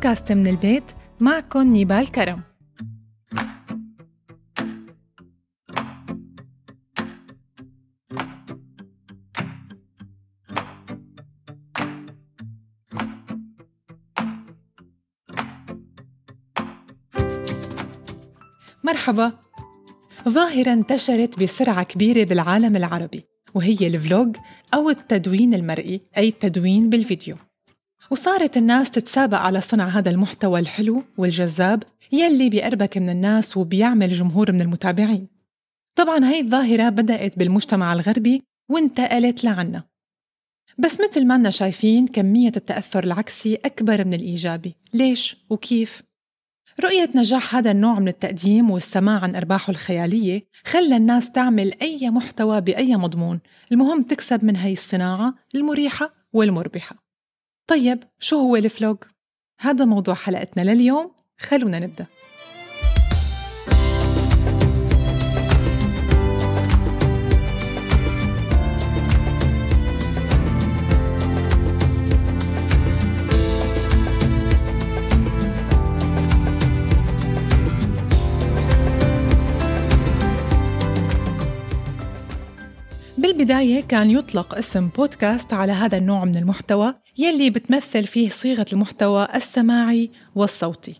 بودكاست من البيت معكم نيبال كرم. مرحبا. ظاهرة انتشرت بسرعة كبيرة بالعالم العربي وهي الفلوج أو التدوين المرئي أي التدوين بالفيديو. وصارت الناس تتسابق على صنع هذا المحتوى الحلو والجذاب يلي بيقربك من الناس وبيعمل جمهور من المتابعين. طبعا هاي الظاهرة بدأت بالمجتمع الغربي وانتقلت لعنا. بس مثل ما أننا شايفين كمية التأثر العكسي أكبر من الإيجابي. ليش؟ وكيف؟ رؤية نجاح هذا النوع من التقديم والسماع عن أرباحه الخيالية خلى الناس تعمل أي محتوى بأي مضمون. المهم تكسب من هاي الصناعة المريحة والمربحة. طيب شو هو الفلوج؟ هذا موضوع حلقتنا لليوم خلونا نبدأ بالبداية كان يطلق اسم بودكاست على هذا النوع من المحتوى يلي بتمثل فيه صيغة المحتوى السماعي والصوتي.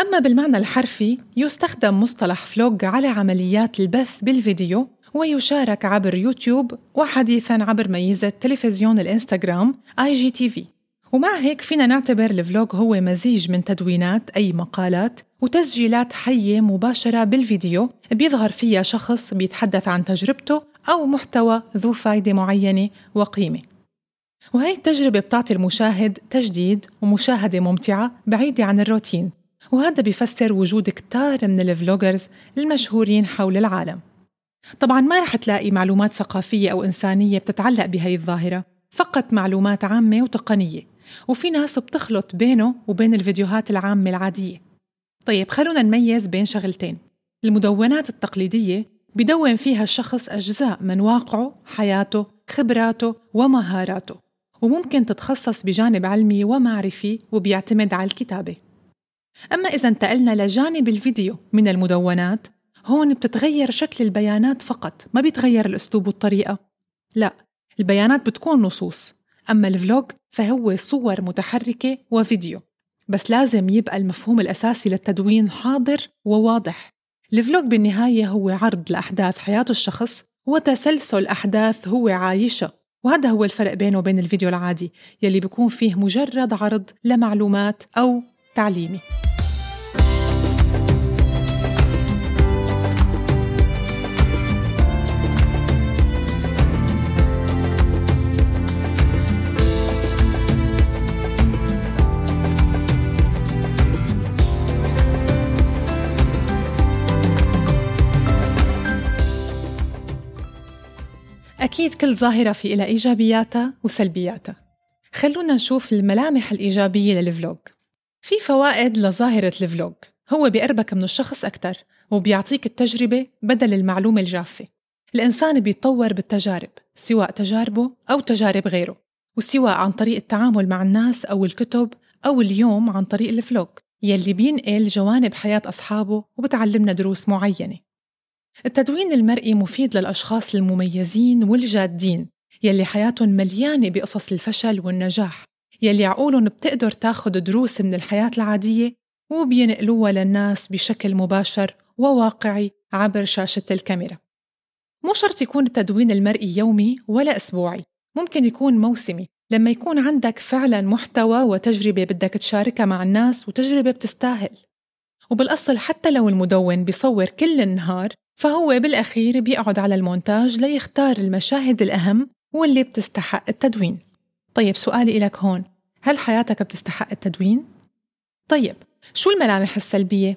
أما بالمعنى الحرفي يستخدم مصطلح vlog على عمليات البث بالفيديو ويشارك عبر يوتيوب وحديثا عبر ميزة تلفزيون الإنستغرام IGTV. ومع هيك فينا نعتبر ال vlog هو مزيج من تدوينات أي مقالات وتسجيلات حية مباشرة بالفيديو بيظهر فيها شخص بيتحدث عن تجربته أو محتوى ذو فايدة معينة وقيمة. وهي التجربة بتعطي المشاهد تجديد ومشاهدة ممتعة بعيدة عن الروتين. وهذا بيفسر وجود كتار من الفلوجرز المشهورين حول العالم. طبعا ما رح تلاقي معلومات ثقافية أو إنسانية بتتعلق بهي الظاهرة فقط معلومات عامة وتقنية. وفي ناس بتخلط بينه وبين الفيديوهات العامة العادية. طيب خلونا نميز بين شغلتين. المدونات التقليدية بدون فيها الشخص أجزاء من واقعه حياته خبراته ومهاراته. وممكن تتخصص بجانب علمي ومعرفي وبيعتمد على الكتابة. أما إذا انتقلنا لجانب الفيديو من المدونات هون بتتغير شكل البيانات فقط ما بيتغير الأسلوب والطريقة. لا البيانات بتكون نصوص أما الفلوج فهو صور متحركة وفيديو. بس لازم يبقى المفهوم الأساسي للتدوين حاضر وواضح. الفلوج بالنهاية هو عرض لأحداث حياة الشخص وتسلسل أحداث هو عايشها وهذا هو الفرق بينه وبين الفيديو العادي يلي بيكون فيه مجرد عرض لمعلومات أو تعليمي. أكيد كل ظاهرة في إلها إيجابياتها وسلبياتها. خلونا نشوف الملامح الإيجابية لل vlog. في فوائد لظاهرة ال vlog. هو بيقربك من الشخص أكثر وبيعطيك التجربة بدل المعلومة الجافة. الإنسان بيتطور بالتجارب سواء تجاربه أو تجارب غيره وسواء عن طريق التعامل مع الناس أو الكتب أو اليوم عن طريق ال vlog. يلي بينقل جوانب حياة أصحابه وبتعلمنا دروس معينة. التدوين المرئي مفيد للأشخاص المميزين والجادين يلي حياتهم مليانة بقصص الفشل والنجاح يلي عقولهم بتقدر تاخد دروس من الحياة العادية وبينقلوها للناس بشكل مباشر وواقعي عبر شاشة الكاميرا. مو شرط يكون التدوين المرئي يومي ولا أسبوعي ممكن يكون موسمي. لما يكون عندك فعلا محتوى وتجربة بدك تشاركها مع الناس وتجربة بتستاهل. وبالأصل حتى لو المدون بيصور كل النهار فهو بالأخير بيقعد على المونتاج ليختار المشاهد الأهم واللي بتستحق التدوين طيب سؤالي إلك هون هل حياتك بتستحق التدوين؟ طيب شو الملامح السلبية؟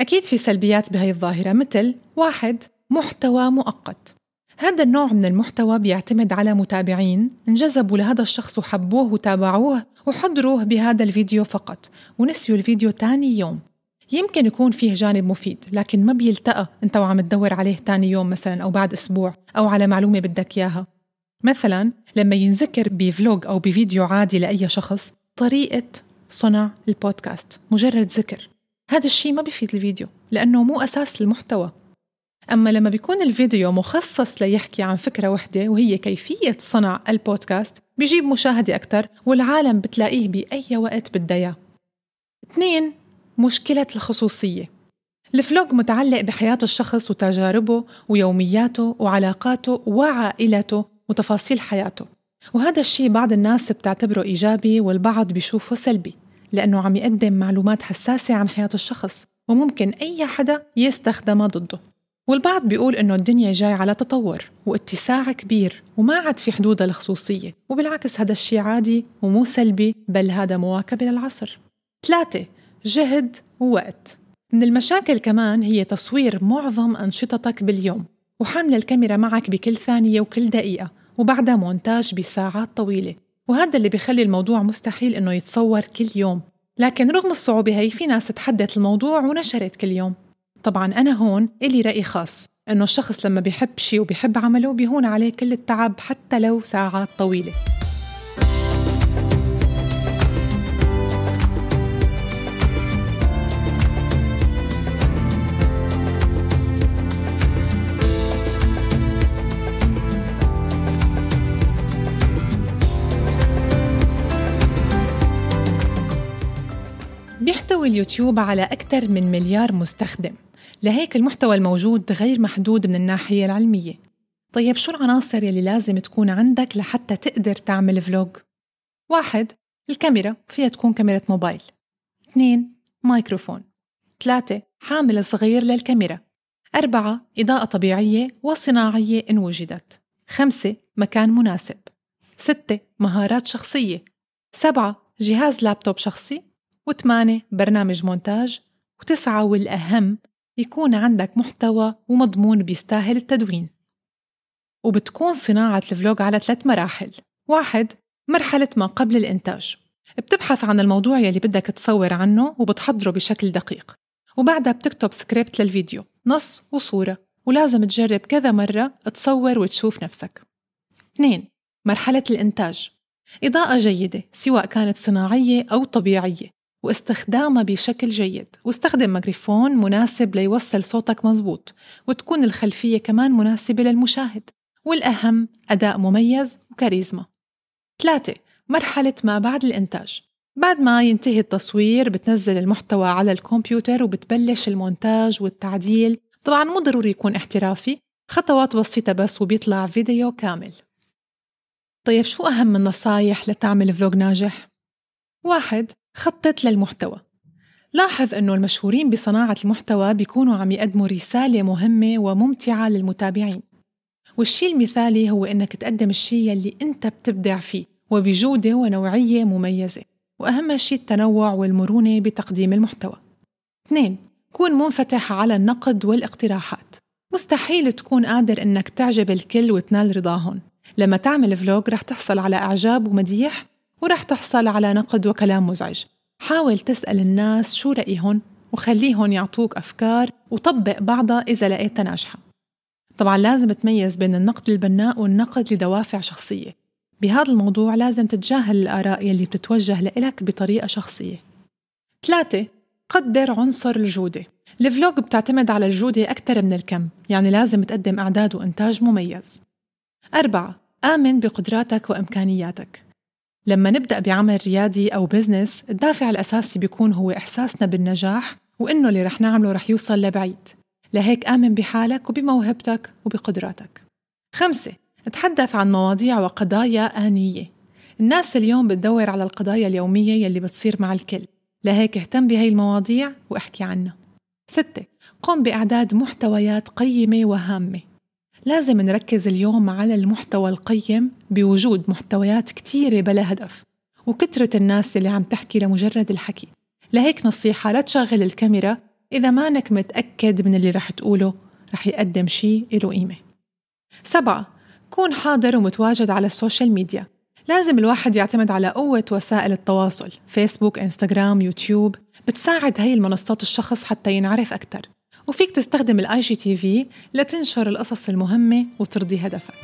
أكيد في سلبيات بهي الظاهرة مثل واحد محتوى مؤقت هذا النوع من المحتوى بيعتمد على متابعين انجذبوا لهذا الشخص وحبوه وتابعوه وحضروه بهذا الفيديو فقط ونسيوا الفيديو تاني يوم يمكن يكون فيه جانب مفيد لكن ما بيلتقى انت وعم تدور عليه تاني يوم مثلا أو بعد أسبوع أو على معلومة بدك إياها. مثلا لما ينذكر بفلوج أو بفيديو عادي لأي شخص طريقة صنع البودكاست مجرد ذكر. هذا الشيء ما بيفيد الفيديو لأنه مو أساس المحتوى. أما لما بيكون الفيديو مخصص ليحكي عن فكرة وحدة وهي كيفية صنع البودكاست بيجيب مشاهدة أكثر والعالم بتلاقيه بأي وقت بدها إياه. اثنين مشكلة الخصوصية. الفلوج متعلق بحياة الشخص وتجاربه ويومياته وعلاقاته وعائلته وتفاصيل حياته. وهذا الشيء بعض الناس بتعتبره إيجابي والبعض بيشوفه سلبي لأنه عم يقدم معلومات حساسة عن حياة الشخص وممكن أي حدا يستخدمها ضده. والبعض بيقول إنه الدنيا جاي على تطور واتساع كبير وما عاد في حدود الخصوصية وبالعكس هذا الشيء عادي ومو سلبي بل هذا مواكبة للعصر. ثلاثة جهد ووقت. من المشاكل كمان هي تصوير معظم أنشطتك باليوم وحمل الكاميرا معك بكل ثانية وكل دقيقة وبعدها مونتاج بساعات طويلة. وهذا اللي بيخلي الموضوع مستحيل إنه يتصور كل يوم. لكن رغم الصعوبة هي في ناس تحدت الموضوع ونشرت كل يوم. طبعا أنا هون إلي رأي خاص إنه الشخص لما بيحب شيء وبيحب عمله بيهون عليه كل التعب حتى لو ساعات طويلة. بيحتوي اليوتيوب على أكثر من مليار مستخدم. لهيك المحتوى الموجود غير محدود من الناحية العلمية. طيب شو العناصر يلي لازم تكون عندك لحتى تقدر تعمل فلوج؟ واحد الكاميرا فيها تكون كاميرا موبايل. اثنين مايكروفون. ثلاثة حامل صغير للكاميرا. أربعة إضاءة طبيعية وصناعية إن وجدت. خمسة مكان مناسب. ستة مهارات شخصية. سبعة جهاز لابتوب شخصي. وثمانية برنامج مونتاج وتسعة والأهم يكون عندك محتوى ومضمون بيستاهل التدوين. وبتكون صناعة ال vlog على ثلاث مراحل. واحد مرحلة ما قبل الإنتاج. بتبحث عن الموضوع يلي بدك تصور عنه وبتحضره بشكل دقيق. وبعدها بتكتب سكريبت للفيديو نص وصورة. ولازم تجرب كذا مرة تصور وتشوف نفسك. اثنين مرحلة الإنتاج. إضاءة جيدة سواء كانت صناعية أو طبيعية. واستخدامها بشكل جيد. واستخدم ميكروفون مناسب ليوصل صوتك مزبوط وتكون الخلفية كمان مناسبة للمشاهد. والأهم أداء مميز وكاريزما. ثلاثة مرحلة ما بعد الإنتاج. بعد ما ينتهي التصوير بتنزل المحتوى على الكمبيوتر وبتبلش المونتاج والتعديل. طبعا مو ضروري يكون احترافي خطوات بسيطة بس وبيطلع فيديو كامل. طيب شو أهم النصايح لتعمل فلوج ناجح؟ واحد خطط للمحتوى. لاحظ أنه المشهورين بصناعة المحتوى بيكونوا عم يقدموا رسالة مهمة وممتعة للمتابعين. والشي المثالي هو أنك تقدم الشي يلي أنت بتبدع فيه وبجودة ونوعية مميزة. وأهم شيء التنوع والمرونة بتقديم المحتوى. اثنين كون منفتح على النقد والاقتراحات. مستحيل تكون قادر إنك تعجب الكل وتنال رضاهم. لما تعمل فلوج رح تحصل على إعجاب ومديح ورح تحصل على نقد وكلام مزعج. حاول تسأل الناس شو رأيهم وخليهم يعطوك أفكار وطبق بعضها إذا لقيتها ناجحة. طبعا لازم تميز بين النقد البناء والنقد لدوافع شخصية. بهذا الموضوع لازم تتجاهل الآراء يلي بتتوجه لإلك بطريقة شخصية. ثلاثة قدر عنصر الجودة. ال vlog بتعتمد على الجودة أكثر من الكم يعني لازم تقدم أعداد وإنتاج مميز. أربعة آمن بقدراتك وإمكانياتك. لما نبدأ بعمل ريادي أو business الدافع الأساسي بيكون هو إحساسنا بالنجاح وإنه اللي رح نعمله رح يوصل لبعيد. لهيك آمن بحالك وبموهبتك وبقدراتك. خمسة تحدث عن مواضيع وقضايا آنية. الناس اليوم بتدور على القضايا اليومية يلي بتصير مع الكل. لهيك اهتم بهي المواضيع واحكي عنها. ستة قم بإعداد محتويات قيمة وهامة. لازم نركز اليوم على المحتوى القيم بوجود محتويات كتيرة بلا هدف وكترة الناس اللي عم تحكي لمجرد الحكي. لهيك نصيحة لا تشغل الكاميرا إذا مانك متأكد من اللي رح تقوله رح يقدم شيء له قيمة. سبعة كون حاضر ومتواجد على ال social media. لازم الواحد يعتمد على قوة وسائل التواصل فيسبوك، إنستغرام، يوتيوب. بتساعد هاي المنصات الشخص حتى ينعرف أكثر وفيك تستخدم ال IGTV لتنشر القصص المهمة وترضي هدفك.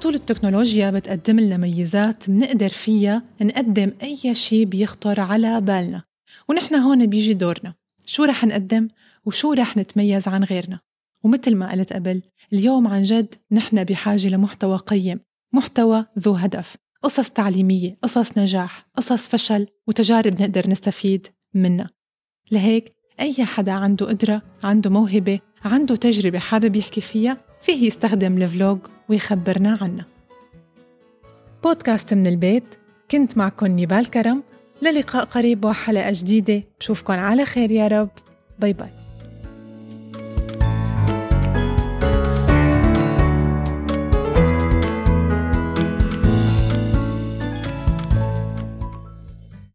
طول التكنولوجيا بتقدم لنا ميزات منقدر فيها نقدم أي شيء بيخطر على بالنا. ونحن هون بيجي دورنا. شو رح نقدم وشو رح نتميز عن غيرنا؟ ومثل ما قلت قبل اليوم عن جد نحن بحاجة لمحتوى قيم محتوى ذو هدف قصص تعليمية قصص نجاح قصص فشل وتجارب نقدر نستفيد منها. لهيك أي حدا عنده قدرة عنده موهبة عنده تجربة حابب يحكي فيها فيه يستخدم الفلوج ويخبرنا عنها بودكاست من البيت كنت معكم نيبال كرم. للقاء قريب وحلقة جديدة. بشوفكن على خير يا رب. bye bye.